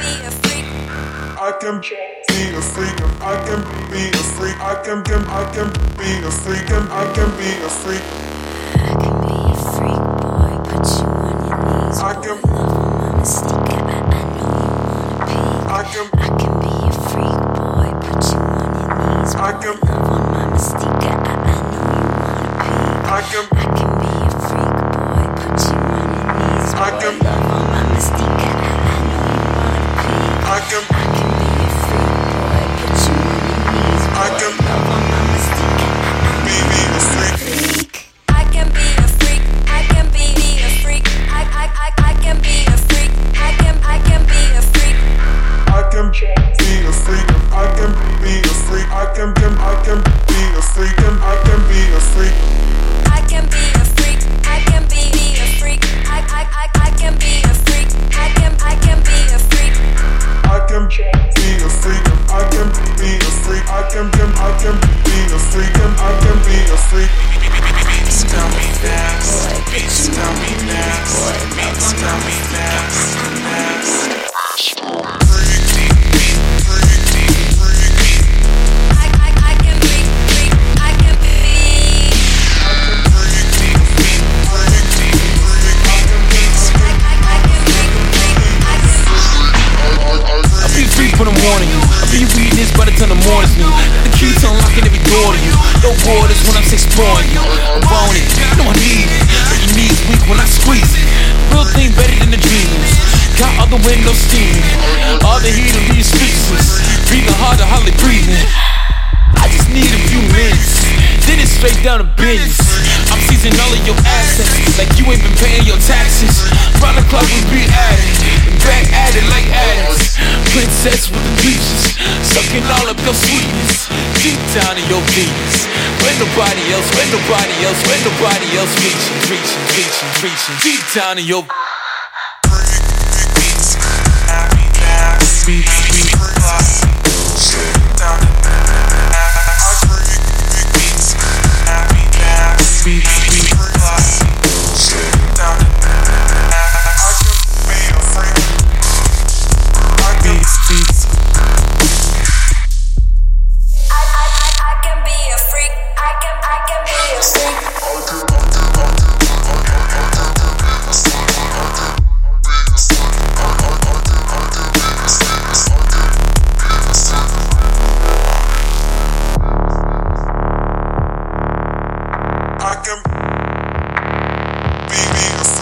can be a freak. I can be a freak. I can, be a freak. I can I can be a freak. And I can be a freak. I can be a freak boy, put you on your knees. I boy. can- love on Mama Stika. I, I know you wanna pee. I can I can be a freak boy, put you on your knees. I can- love on Mama Stika. I, I know you wanna pee. I can I can be a freak boy, put you on your knees. Boy. I can- love on Mama Stika. I, be a freak. I can be a freak. Tell me fast. Beats tell me fast. Beats tell me fast. Fast. I I I can be freak. I can be. I I I can be freak. I can. I be free when I'm warning you. I be reading this by the the morning's new. The key to unlocking every door to you. No borders when I'm exploring you. I want it, no I need it. But your knees weak when I squeeze it. Real thing better than the dreams. Got other windows steaming. All the heat of these speechless. Breathing harder, hardly breathing. I just need a few minutes. Then it's straight down to business. I'm seizing all of your assets like you ain't been paying your taxes. Round the clock we be at it, back at. Princess with the peaches, sucking all of your sweetness deep down in your veins. When nobody else, when nobody else, when nobody else reaching, reaching, reaching, reaching deep down in your. Beats baby.